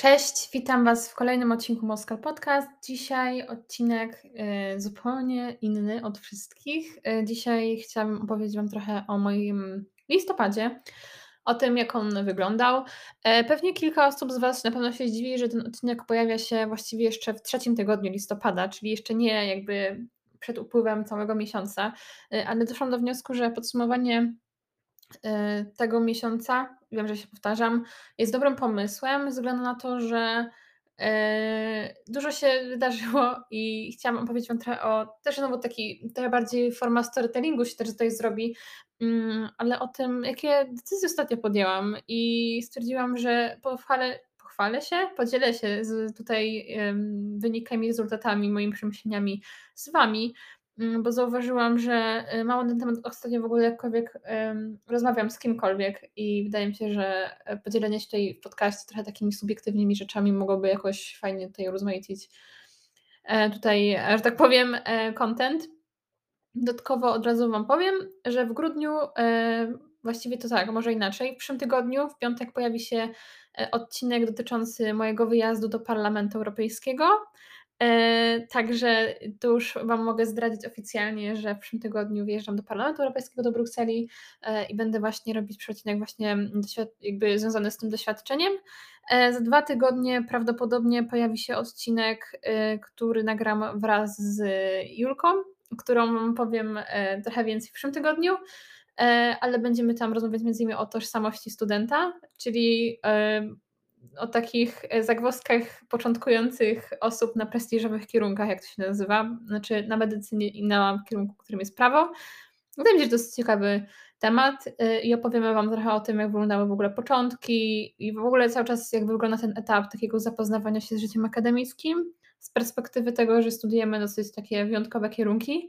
Cześć, witam Was w kolejnym odcinku Moskal Podcast. Dzisiaj odcinek y, zupełnie inny od wszystkich. Y, dzisiaj chciałabym opowiedzieć Wam trochę o moim listopadzie, o tym, jak on wyglądał. Y, pewnie kilka osób z Was na pewno się zdziwi, że ten odcinek pojawia się właściwie jeszcze w trzecim tygodniu listopada, czyli jeszcze nie jakby przed upływem całego miesiąca, ale doszłam do wniosku, że podsumowanie tego miesiąca, wiem, że się powtarzam, jest dobrym pomysłem, ze względu na to, że dużo się wydarzyło i chciałam opowiedzieć Wam trochę o, też znowu taki, trochę bardziej forma storytellingu się też tutaj zrobi, mm, ale o tym, jakie decyzje ostatnio podjęłam i stwierdziłam, że pochwalę, pochwalę się, podzielę się z tutaj wynikami, rezultatami, moimi przemyśleniami z Wami, bo zauważyłam, że y, mało na ten temat ostatnio w ogóle jakkolwiek um, rozmawiam z kimkolwiek i wydaje mi się, że e, podzielenie się tutaj w podcaście trochę takimi subiektywnymi rzeczami mogłoby jakoś fajnie tutaj urozmaicić e, tutaj, że tak powiem, e, content. Dodatkowo od razu Wam powiem, że w grudniu, e, właściwie to tak, może inaczej, w przyszłym tygodniu, w piątek pojawi się e, odcinek dotyczący mojego wyjazdu do Parlamentu Europejskiego. E, także to już Wam mogę zdradzić oficjalnie, że w przyszłym tygodniu wjeżdżam do Parlamentu Europejskiego, do Brukseli e, i będę właśnie robić przecinek właśnie jakby związany z tym doświadczeniem. E, za dwa tygodnie prawdopodobnie pojawi się odcinek, który nagram wraz z Julką, którą powiem trochę więcej w przyszłym tygodniu ale będziemy tam rozmawiać między innymi o tożsamości studenta, czyli o takich e, zagwozdkach początkujących osób na prestiżowych kierunkach, jak to się nazywa, znaczy na medycynie i na kierunku, którym jest prawo. Wydaje mi się, że jest ciekawy temat e, i opowiemy Wam trochę o tym, jak wyglądały w ogóle początki i w ogóle cały czas jak wygląda ten etap takiego zapoznawania się z życiem akademickim z perspektywy tego, że studujemy dosyć takie wyjątkowe kierunki.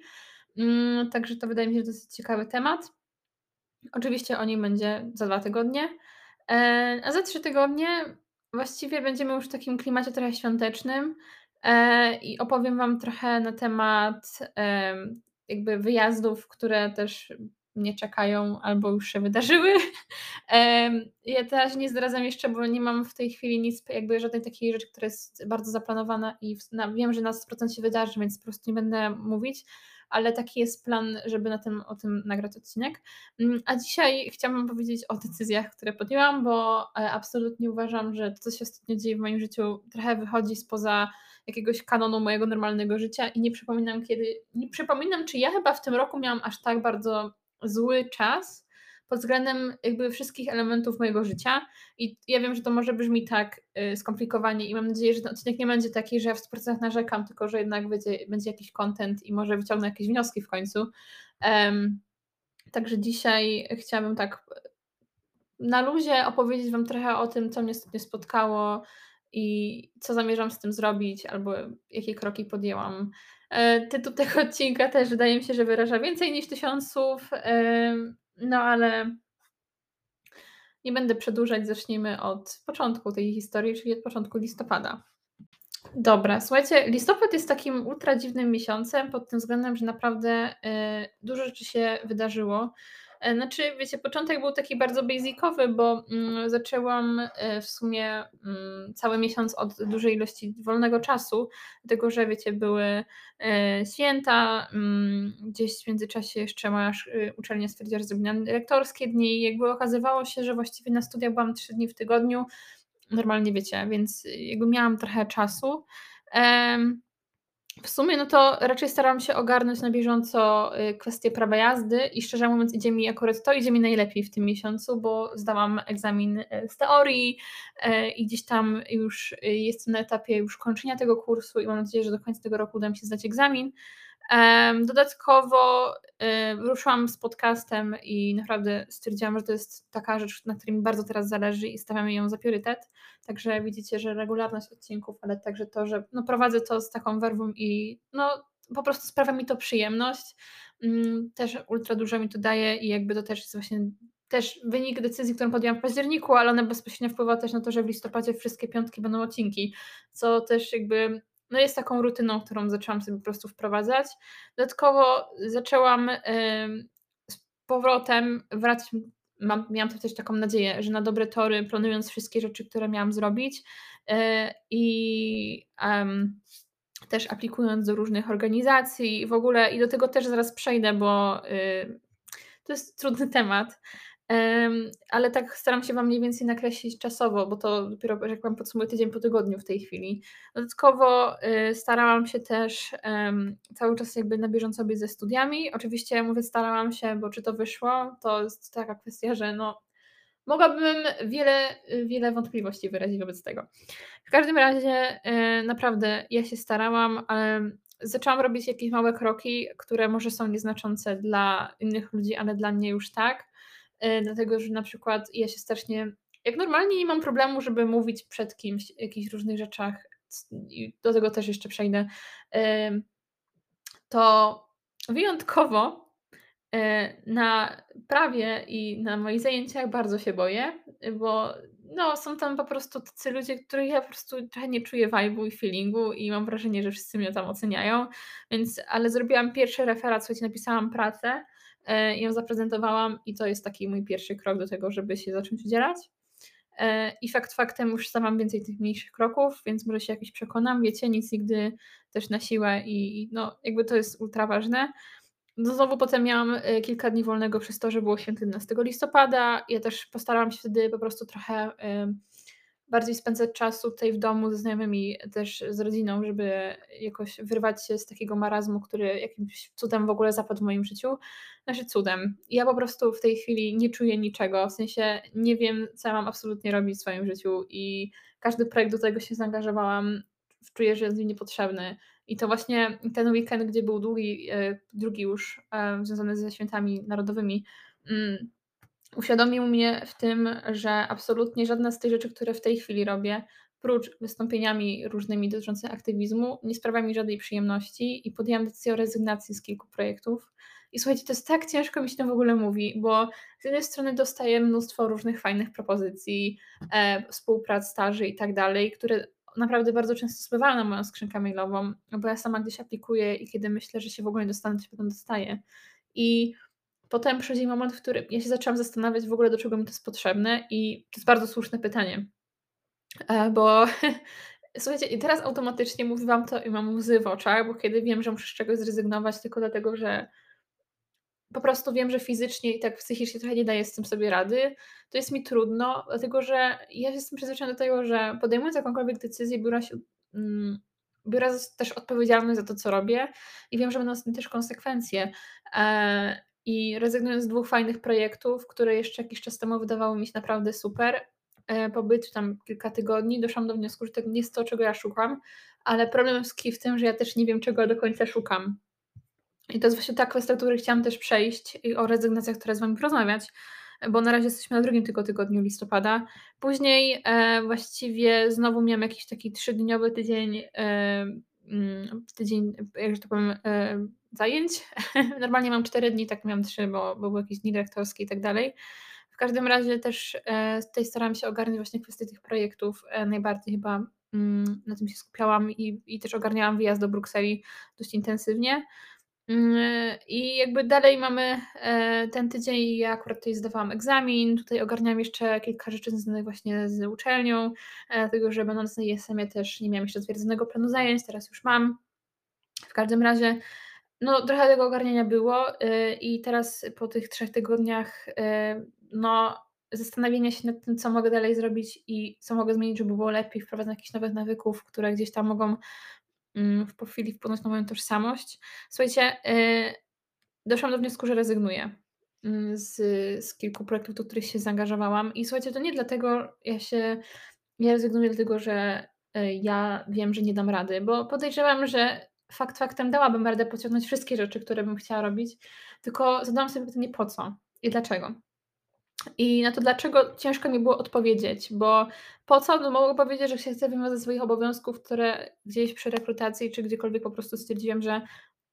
Mm, także to wydaje mi się, dosyć ciekawy temat. Oczywiście o nim będzie za dwa tygodnie. E, a za trzy tygodnie właściwie będziemy już w takim klimacie trochę świątecznym e, i opowiem Wam trochę na temat jakby wyjazdów, które też mnie czekają albo już się wydarzyły. Ja teraz nie zdradzam jeszcze, bo nie mam w tej chwili nic, jakby żadnej takiej rzeczy, która jest bardzo zaplanowana i wiem, że na 100% się wydarzy, więc po prostu nie będę mówić ale taki jest plan, żeby na tym, o tym nagrać odcinek. Mm, a dzisiaj chciałabym powiedzieć o decyzjach, które podjęłam, bo e, absolutnie uważam, że to, co się ostatnio dzieje w moim życiu, trochę wychodzi spoza jakiegoś kanonu mojego normalnego życia i nie przypominam kiedy, nie przypominam, czy ja chyba w tym roku miałam aż tak bardzo zły czas, pod względem jakby wszystkich elementów mojego życia. I ja wiem, że to może brzmi tak y, skomplikowanie i mam nadzieję, że ten odcinek nie będzie taki, że ja w 100% narzekam, tylko że jednak będzie, będzie jakiś content i może wyciągnę jakieś wnioski w końcu. Um, także dzisiaj chciałabym tak na luzie opowiedzieć Wam trochę o tym, co mnie ostatnio spotkało i co zamierzam z tym zrobić, albo jakie kroki podjęłam. E, tytuł tego odcinka też wydaje mi się, że wyraża więcej niż tysiąc słów. No ale nie będę przedłużać, zacznijmy od początku tej historii, czyli od początku listopada. Dobra, słuchajcie, listopad jest takim ultra dziwnym miesiącem pod tym względem, że naprawdę y, dużo rzeczy się wydarzyło. E, znaczy, wiecie, początek był taki bardzo basicowy, bo mm, zaczęłam e, w sumie mm, cały miesiąc od dużej ilości wolnego czasu, dlatego że wiecie, były e, święta, mm, gdzieś w międzyczasie jeszcze moja uczelnia stwierdziła, że zrobi nam rektorskie dni i jakby okazywało się, że właściwie na studiach byłam trzy dni w tygodniu, normalnie wiecie, więc jakby miałam trochę czasu. W sumie no to raczej staram się ogarnąć na bieżąco y, kwestie prawa jazdy i szczerze mówiąc idzie mi akurat to idzie mi najlepiej w tym miesiącu, bo zdałam egzamin y, z teorii y, i gdzieś tam już jestem na etapie już kończenia tego kursu i mam nadzieję, że do końca tego roku uda mi się zdać egzamin. Dodatkowo ruszyłam z podcastem i naprawdę stwierdziłam, że to jest taka rzecz, na której mi bardzo teraz zależy i stawiamy ją za priorytet. Także widzicie, że regularność odcinków, ale także to, że no prowadzę to z taką werwą i no po prostu sprawia mi to przyjemność. Mm, też ultra dużo mi to daje i jakby to też jest właśnie też wynik decyzji, którą podjęłam w październiku, ale ona bezpośrednio wpływa też na to, że w listopadzie wszystkie piątki będą odcinki, co też jakby no jest taką rutyną, którą zaczęłam sobie po prostu wprowadzać. Dodatkowo zaczęłam z powrotem wracać mam miałam też taką nadzieję, że na dobre tory, planując wszystkie rzeczy, które miałam zrobić, yy, i, um, też aplikując do różnych organizacji w ogóle i do tego też zaraz przejdę, bo, yy, to jest trudny temat, ale tak staram się Wam mniej więcej nakreślić czasowo, bo to dopiero, jak Wam podsumuję tydzień po tygodniu w tej chwili. Dodatkowo y, starałam się też cały czas jakby na bieżąco być ze studiami. Oczywiście mówię starałam się, bo czy to wyszło, to jest taka kwestia, że no mogłabym wiele, wiele wątpliwości wyrazić wobec tego. W każdym razie y, naprawdę ja się starałam, ale zaczęłam robić jakieś małe kroki, które może są nieznaczące dla innych ludzi, ale dla mnie już tak. E, dlatego że na przykład ja się strasznie jak normalnie nie mam problemu, żeby mówić przed kimś o jakichś różnych rzeczach i do tego też jeszcze przejdę, to wyjątkowo e, na prawie i na moich zajęciach bardzo się boję, bo no, są tam po prostu tacy ludzie, których ja po prostu trochę nie czuję vibe'u i feelingu i mam wrażenie, że wszyscy mnie tam oceniają, więc ale zrobiłam pierwszy referat, słuchajcie, napisałam pracę E, ją zaprezentowałam i to jest taki mój pierwszy krok do tego, żeby się zacząć udzielać. E, I fakt faktem już sam mam więcej tych mniejszych kroków, więc może się jakoś przekonam. Wiecie, nic nigdy też na siłę i no jakby to jest ultra ważne. No znowu potem miałam e, kilka dni wolnego przez to, że było święty 11 listopada. Ja też postarałam się wtedy po prostu trochę bardziej spędzać czasu tutaj w domu ze znajomymi, też z rodziną, żeby jakoś wyrwać się z takiego marazmu, który jakimś cudem w ogóle zapadł w moim życiu. Znaczy cudem. Ja po prostu w tej chwili nie czuję niczego, w sensie nie wiem, co ja mam absolutnie robić w swoim życiu i każdy projekt, do tego się zaangażowałam, czuję, że jest mi niepotrzebny. I to właśnie ten weekend, gdzie był długi, e, drugi już, e, związany ze świętami narodowymi, mm, uświadomił mnie w tym, że absolutnie żadna z tych rzeczy, które w tej chwili robię, prócz wystąpieniami różnymi dotyczącymi aktywizmu, nie sprawia mi żadnej przyjemności i podjęłam decyzję o rezygnacji z kilku projektów. I słuchajcie, to jest tak ciężko mi się to w ogóle mówi, bo z jednej strony dostaję mnóstwo różnych fajnych propozycji, e, współprac, staży i tak dalej, które naprawdę bardzo często spływają na moją skrzynkę mailową, bo ja sama gdzieś aplikuję i kiedy myślę, że się w ogóle nie dostanę, to się potem dostaję. I potem przychodzi moment, w którym ja się zaczęłam zastanawiać w ogóle, do czego mi to jest potrzebne i to jest bardzo słuszne pytanie, e, bo słuchajcie, i teraz automatycznie mówię Wam to i mam łzy w oczach, bo kiedy wiem, że muszę z czegoś zrezygnować tylko dlatego, że po prostu wiem, że fizycznie i tak psychicznie trochę nie daję z tym sobie rady, to jest mi trudno, dlatego że ja jestem przyzwyczajona do tego, że podejmując jakąkolwiek decyzję, biura się, mm, jest też odpowiedzialny za to, co robię i wiem, że będą z tym też konsekwencje. E, I rezygnując z dwóch fajnych projektów, które jeszcze jakiś czas temu wydawały mi się naprawdę super, e, po byciu tam kilka tygodni doszłam do wniosku, że to nie jest to, czego ja szukam, ale problem tkwi w tym, że ja też nie wiem, czego do końca szukam. I to jest właśnie ta kwestia, o której chciałam też przejść i o rezygnacjach, które z Wami porozmawiać, bo na razie jesteśmy na drugim tylko tygodniu listopada. Później e, właściwie znowu miałam jakiś taki trzydniowy tydzień, e, mm, tydzień, jak to powiem, e, zajęć. Normalnie mam cztery dni, tak miałam trzy, bo, bo były jakieś dni rektorskie i tak dalej. W każdym razie też e, tutaj starałam się ogarnąć właśnie kwestię tych projektów. E, najbardziej chyba mm, na tym się skupiałam i, i też ogarniałam wyjazd do Brukseli dość intensywnie. Mm, I jakby dalej mamy e, ten tydzień, ja akurat tutaj zdawałam egzamin, tutaj ogarniałam jeszcze kilka rzeczy związanych właśnie z uczelnią, e, dlatego że będąc na ISM-ie też nie miałam jeszcze zatwierdzonego planu zajęć, teraz już mam. W każdym razie, no trochę tego ogarniania było e, i teraz po tych trzech tygodniach, no zastanawiania się nad tym, co mogę dalej zrobić i co mogę zmienić, żeby było lepiej, wprowadzać jakichś nowych nawyków, które gdzieś tam mogą po chwili wpłynąć na moją tożsamość. Słuchajcie, yy, doszłam do wniosku, że rezygnuję mm, z, z kilku projektów, do których się zaangażowałam. I słuchajcie, to nie dlatego ja się ja rezygnuję, dlatego że yy, ja wiem, że nie dam rady, bo podejrzewam, że fakt faktem dałabym radę pociągnąć wszystkie rzeczy, które bym chciała robić, tylko zadałam sobie pytanie po co i dlaczego. I na to, dlaczego ciężko mi było odpowiedzieć, bo po co? No mogę powiedzieć, że się chcę wywiązać ze swoich obowiązków, które gdzieś przy rekrutacji czy gdziekolwiek po prostu stwierdziłam, że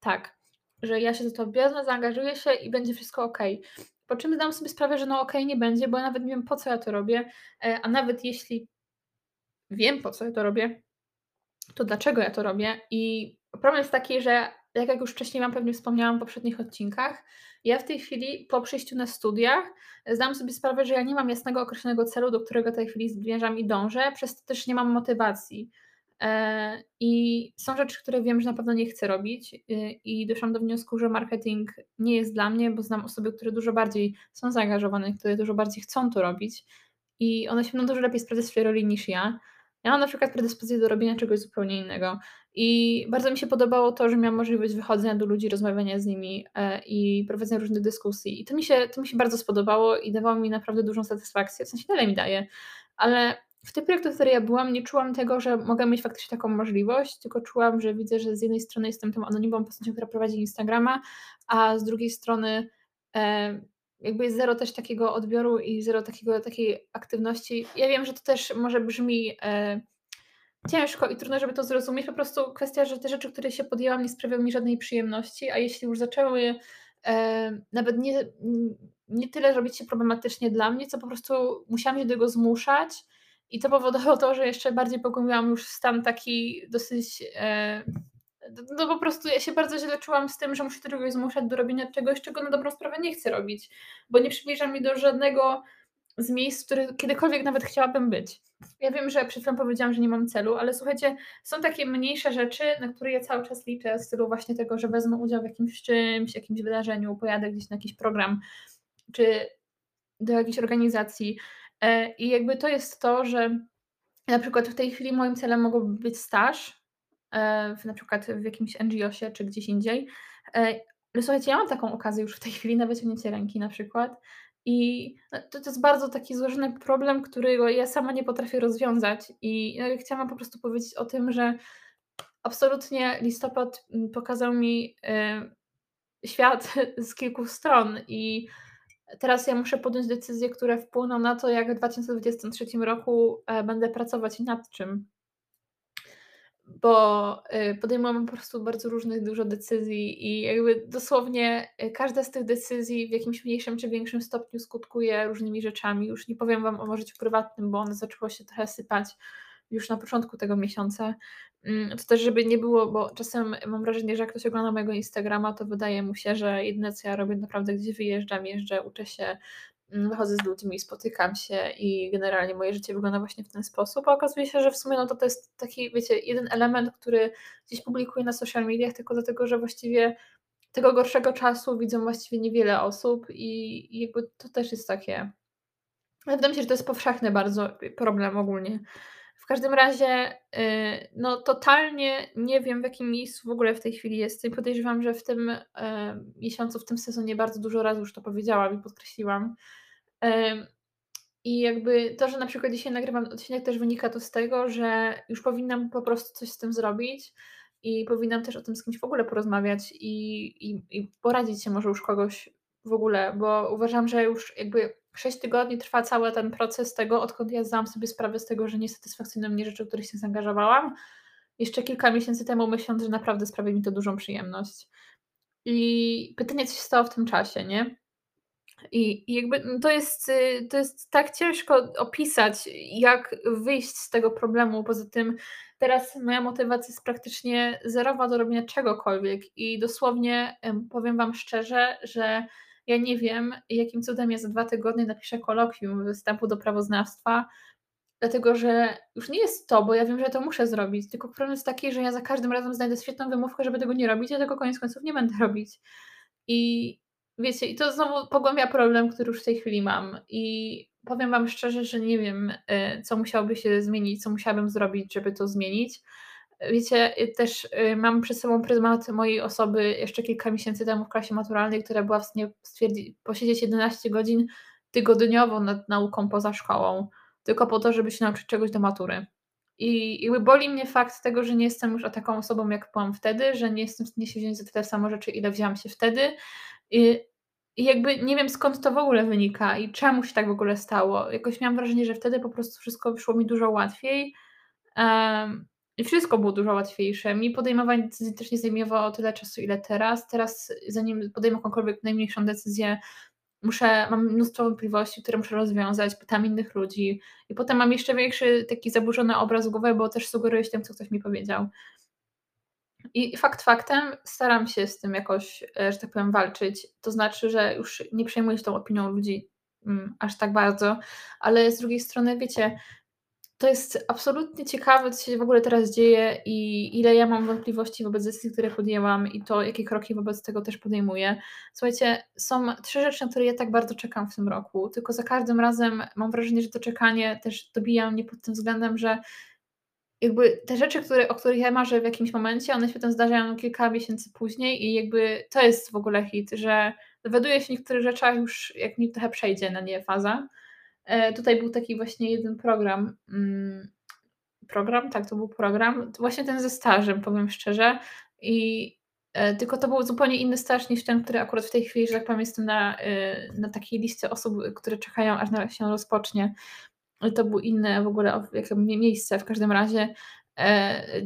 tak, że ja się za to biorę, zaangażuję się i będzie wszystko ok. Po czym zdałam sobie sprawę, że no ok, nie będzie, bo ja nawet nie wiem po co ja to robię, e, a nawet jeśli wiem po co ja to robię, to dlaczego ja to robię. I problem jest taki, że tak jak już wcześniej Wam pewnie wspomniałam w poprzednich odcinkach, ja w tej chwili po przyjściu na studiach zdałam sobie sprawę, że ja nie mam jasnego określonego celu, do którego w tej chwili zmierzam i dążę, przez to też nie mam motywacji. E, I są rzeczy, które wiem, że na pewno nie chcę robić, y, i doszłam do wniosku, że marketing nie jest dla mnie, bo znam osoby, które dużo bardziej są zaangażowane, które dużo bardziej chcą to robić i one się będą dużo lepiej sprawdzać w tej roli niż ja. Ja mam na przykład predyspozycję do robienia czegoś zupełnie innego. I bardzo mi się podobało to, że miałam możliwość wychodzenia do ludzi, rozmawiania z nimi e, i prowadzenia różnych dyskusji. I to mi, się, to mi się bardzo spodobało i dawało mi naprawdę dużą satysfakcję. W sensie dalej mi daje. Ale w tym projekcie, w którym ja byłam, nie czułam tego, że mogę mieć faktycznie taką możliwość, tylko czułam, że widzę, że z jednej strony jestem tą anonimową postacią, która prowadzi Instagrama, a z drugiej strony e, jakby jest zero też takiego odbioru i zero takiego, takiej aktywności. Ja wiem, że to też może brzmi e, ciężko i trudno, żeby to zrozumieć. Po prostu kwestia, że te rzeczy, które się podjęłam, nie sprawiają mi żadnej przyjemności, a jeśli już zaczęły e, nawet nie, nie tyle robić się problematycznie dla mnie, co po prostu musiałam się do tego zmuszać. I to powodowało to, że jeszcze bardziej pogłębiłam już stan taki dosyć e, no po prostu ja się bardzo źle czułam z tym, że muszę czegoś zmuszać do robienia czegoś, czego na dobrą sprawę nie chcę robić, bo nie przybliża mi do żadnego z miejsc, w których kiedykolwiek nawet chciałabym być. Ja wiem, że przed chwilą powiedziałam, że nie mam celu, ale słuchajcie, są takie mniejsze rzeczy, na które ja cały czas liczę, w stylu właśnie tego, że wezmę udział w jakimś czymś, jakimś wydarzeniu, pojadę gdzieś na jakiś program, czy do jakiejś organizacji. E, I jakby to jest to, że na przykład w tej chwili moim celem mogłoby być staż, E, na przykład w jakimś NGO-sie czy gdzieś indziej. E, ale słuchajcie, ja mam taką okazję już w tej chwili na wyciągnięcie ręki na przykład i to, to jest bardzo taki złożony problem, którego ja sama nie potrafię rozwiązać. I no, chciałam po prostu powiedzieć o tym, że absolutnie listopad mm, pokazał mi y, świat z kilku stron. I teraz ja muszę podjąć decyzje, które wpłyną na to, jak w 2023 roku będę pracować nad czym bo y, podejmowałam po prostu bardzo różnych dużo decyzji i jakby dosłownie y, każda z tych decyzji w jakimś mniejszym czy większym stopniu skutkuje różnymi rzeczami. Już nie powiem Wam o życiu prywatnym, bo ono zaczęło się trochę sypać już na początku tego miesiąca. Mm, to też, żeby nie było, bo czasem mam wrażenie, że jak ktoś ogląda mojego Instagrama, to wydaje mu się, że jedyne co ja robię, naprawdę gdzieś wyjeżdżam, jeżdżę, uczę się, wychodzę z ludźmi, spotykam się i generalnie moje życie wygląda właśnie w ten sposób, a okazuje się, że w sumie no to, to jest taki, wiecie, jeden element, który gdzieś publikuję na social mediach, tylko dlatego, że właściwie tego gorszego czasu widzą właściwie niewiele osób i, i jakby to też jest takie... Wydaje mi się, że to jest powszechny bardzo problem ogólnie. W każdym razie, y, no totalnie nie wiem, w jakim miejscu w ogóle w tej chwili jestem. Podejrzewam, że w tym e, miesiącu, w tym sezonie bardzo dużo razy już to powiedziałam i podkreśliłam. I jakby to, że na przykład dzisiaj nagrywam odcinek, też wynika to z tego, że już powinnam po prostu coś z tym zrobić i powinnam też o tym z kimś w ogóle porozmawiać i, i, i poradzić się może już kogoś w ogóle, bo uważam, że już jakby 6 tygodni trwa cały ten proces tego, odkąd ja zdałam sobie sprawę z tego, że nie satysfakcjonują mnie rzeczy, w których się zaangażowałam. Jeszcze kilka miesięcy temu myśląc, że naprawdę sprawi mi to dużą przyjemność. I pytanie, co się stało w tym czasie, nie? I, I, jakby no to jest, y, to jest tak ciężko opisać, jak wyjść z tego problemu. Poza tym teraz moja motywacja jest praktycznie zerowa do robienia czegokolwiek i dosłownie powiem Wam szczerze, że ja nie wiem, jakim cudem ja za dwa tygodnie napiszę kolokwium występu do prawoznawstwa, dlatego że już nie jest to, bo ja wiem, że to muszę zrobić, tylko problem jest taki, że ja za każdym razem znajdę świetną wymówkę, żeby tego nie robić, a tego koniec końców nie będę robić. I wiecie, i to znowu pogłębia problem, który już w tej chwili mam. I powiem Wam szczerze, że nie wiem, y, co musiałoby się zmienić, co musiałabym zrobić, żeby to zmienić. Wiecie, y, też y, mam przed sobą pryzmat mojej osoby jeszcze kilka miesięcy temu w klasie maturalnej, która była w stanie posiedzieć 11 godzin tygodniowo nad nauką poza szkołą, tylko po to, żeby się nauczyć czegoś do matury. I jakby boli mnie fakt tego, że nie jestem już taką osobą, jak byłam wtedy, że nie jestem w stanie się wziąć za tyle samo rzeczy, ile wzięłam się wtedy. I, I jakby nie wiem skąd to w ogóle wynika i czemu się tak w ogóle stało. Jakoś miałam wrażenie, że wtedy po prostu wszystko wyszło mi dużo łatwiej. Um, i wszystko było dużo łatwiejsze. Mi podejmowanie decyzji też nie zajmowało tyle czasu, ile teraz. Teraz, zanim podejmę jakąkolwiek najmniejszą decyzję, muszę, mam mnóstwo wątpliwości, które muszę rozwiązać, pytam innych ludzi i potem mam jeszcze większy taki zaburzony obraz w głowie, bo też sugeruję się tym, co ktoś mi powiedział. I fakt faktem, staram się z tym jakoś, e, że tak powiem, walczyć. To znaczy, że już nie przejmuję się tą opinią ludzi, mm, aż tak bardzo, ale z drugiej strony, wiecie, to jest absolutnie ciekawe, co się w ogóle teraz dzieje i ile ja mam wątpliwości wobec decyzji, które podjęłam i to, jakie kroki wobec tego też podejmuję. Słuchajcie, są trzy rzeczy, na które ja tak bardzo czekam w tym roku, tylko za każdym razem mam wrażenie, że to czekanie też dobija mnie pod tym względem, że jakby te rzeczy, które, o których ja marzę w jakimś momencie, one się potem zdarzają kilka miesięcy później i jakby to jest w ogóle hit, że dowiaduję się niektórych rzeczach już, jak mi trochę przejdzie na nie faza. E, tutaj był taki właśnie jeden program, mm, program, tak, to był program, właśnie ten ze stażem, powiem szczerze i e, tylko to był zupełnie inny staż niż ten, który akurat w tej chwili, że tak powiem, jestem na, e, na takiej liście osób, które czekają, aż na się rozpocznie. To było inne w ogóle miejsce w każdym razie.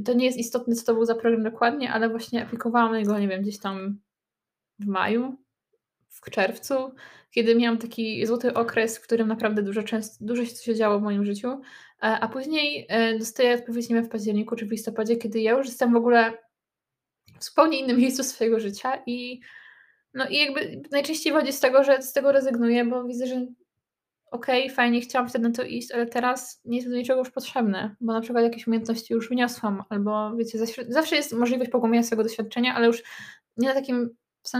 To nie jest istotne, co to był za program dokładnie, ale właśnie aplikowałam go, nie wiem, gdzieś tam w maju, w czerwcu, kiedy miałam taki złoty okres, w którym naprawdę dużo, często, dużo się działo w moim życiu, a później dostaję odpowiedź, nie wiem, w październiku czy w listopadzie, kiedy ja już jestem w ogóle w zupełnie innym miejscu swojego życia i no i jakby najczęściej wychodzi z tego, że z tego rezygnuję, bo widzę, że okej, okay, fajnie, chciałam wtedy na to iść, ale teraz nie jest do niczego już potrzebne, bo na przykład jakieś umiejętności już wyniosłam, albo wiecie, zawsze jest możliwość pogłębienia swojego doświadczenia, ale już nie na takim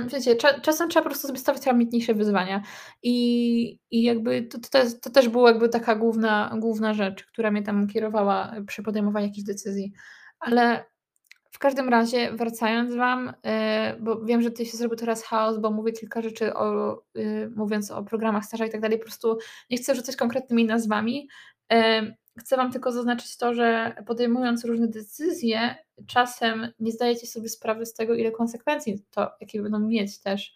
wiecie, czasem trzeba po prostu sobie stawiać ambitniejsze wyzwania i, i jakby to, to, to też była jakby taka główna, główna rzecz, która mnie tam kierowała przy podejmowaniu jakichś decyzji, ale w każdym razie, wracając Wam, e, bo wiem, że tutaj się zrobił teraz chaos, bo mówię kilka rzeczy, o, y, mówiąc o programach staża i tak dalej, po prostu nie chcę rzucać konkretnymi nazwami. Chcę Wam tylko zaznaczyć to, że podejmując różne decyzje, czasem nie zdajecie sobie sprawy z tego, ile konsekwencji to, jakie będą mieć też.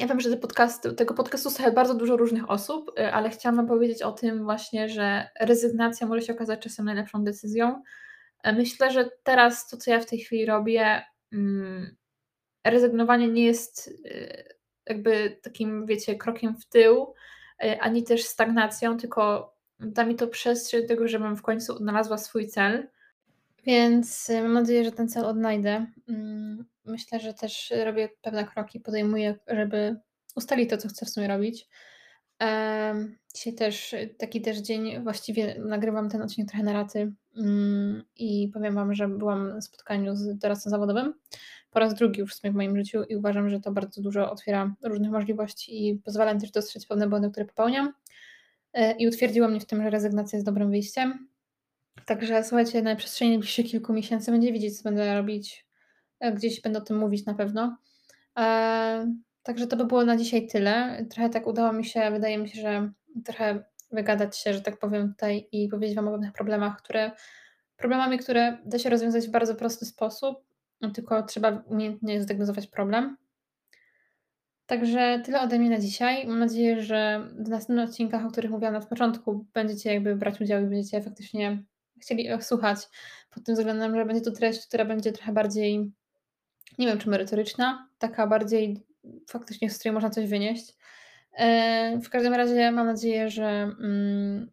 Ja wiem, że te podcasty, tego podcastu słucha bardzo dużo różnych osób, y, ale chciałam Wam powiedzieć o tym właśnie, że rezygnacja może się okazać czasem najlepszą decyzją E, myślę, że teraz to, co ja w tej chwili robię, mm, rezygnowanie nie jest y, jakby takim, wiecie, krokiem w tył, y, ani też stagnacją, tylko da mi to przestrzeń do tego, żebym w końcu odnalazła swój cel. Więc y, mam nadzieję, że ten cel odnajdę. Mm, myślę, że też robię pewne kroki, podejmuję, żeby ustalić to, co chcę w sumie robić. Dzisiaj też taki też dzień, właściwie nagrywam ten odcinek trochę na raty mm, i powiem Wam, że byłam na spotkaniu z doradcą zawodowym po raz drugi już w sumie w moim życiu i uważam, że to bardzo dużo otwiera różnych możliwości i pozwala mi też dostrzec pewne błędy, które popełniam i utwierdziło mnie w tym, że rezygnacja jest dobrym wyjściem. Także słuchajcie, na przestrzeni najbliższych kilku miesięcy będzie widzieć, co będę robić. E, gdzieś będę o tym mówić na pewno. E, Także to by było na dzisiaj tyle. Trochę tak udało mi się, wydaje mi się, że trochę wygadać się, że tak powiem tutaj i powiedzieć Wam o pewnych problemach, które problemami, które da się rozwiązać w bardzo prosty sposób, tylko trzeba umiejętnie zdiagnozować problem. Także tyle ode mnie na dzisiaj. Mam nadzieję, że w następnych odcinkach, o których mówiłam na początku, będziecie jakby brać udział i będziecie faktycznie chcieli słuchać pod tym względem, że będzie to treść, która będzie trochę bardziej, nie wiem czy merytoryczna, taka bardziej faktycznie z której można coś wynieść. E, w każdym razie mam nadzieję, że mm,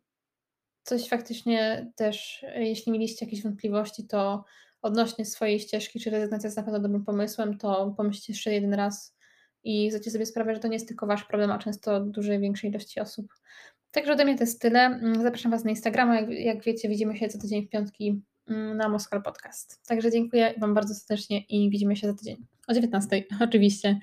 coś faktycznie też, jeśli mieliście jakieś wątpliwości, to odnośnie swojej ścieżki, czy rezygnacja jest na pewno dobrym pomysłem, to pomyślcie jeszcze jeden raz i zdajcie sobie sprawę, że to nie jest tylko wasz problem, a często dużej, większej ilości osób. Także ode mnie to jest tyle. Mm, zapraszam Was na Instagrama. Jak, jak wiecie, widzimy się co tydzień w piątki mm, na Moskal Podcast. Także dziękuję Wam bardzo serdecznie i widzimy się za tydzień o 19 oczywiście.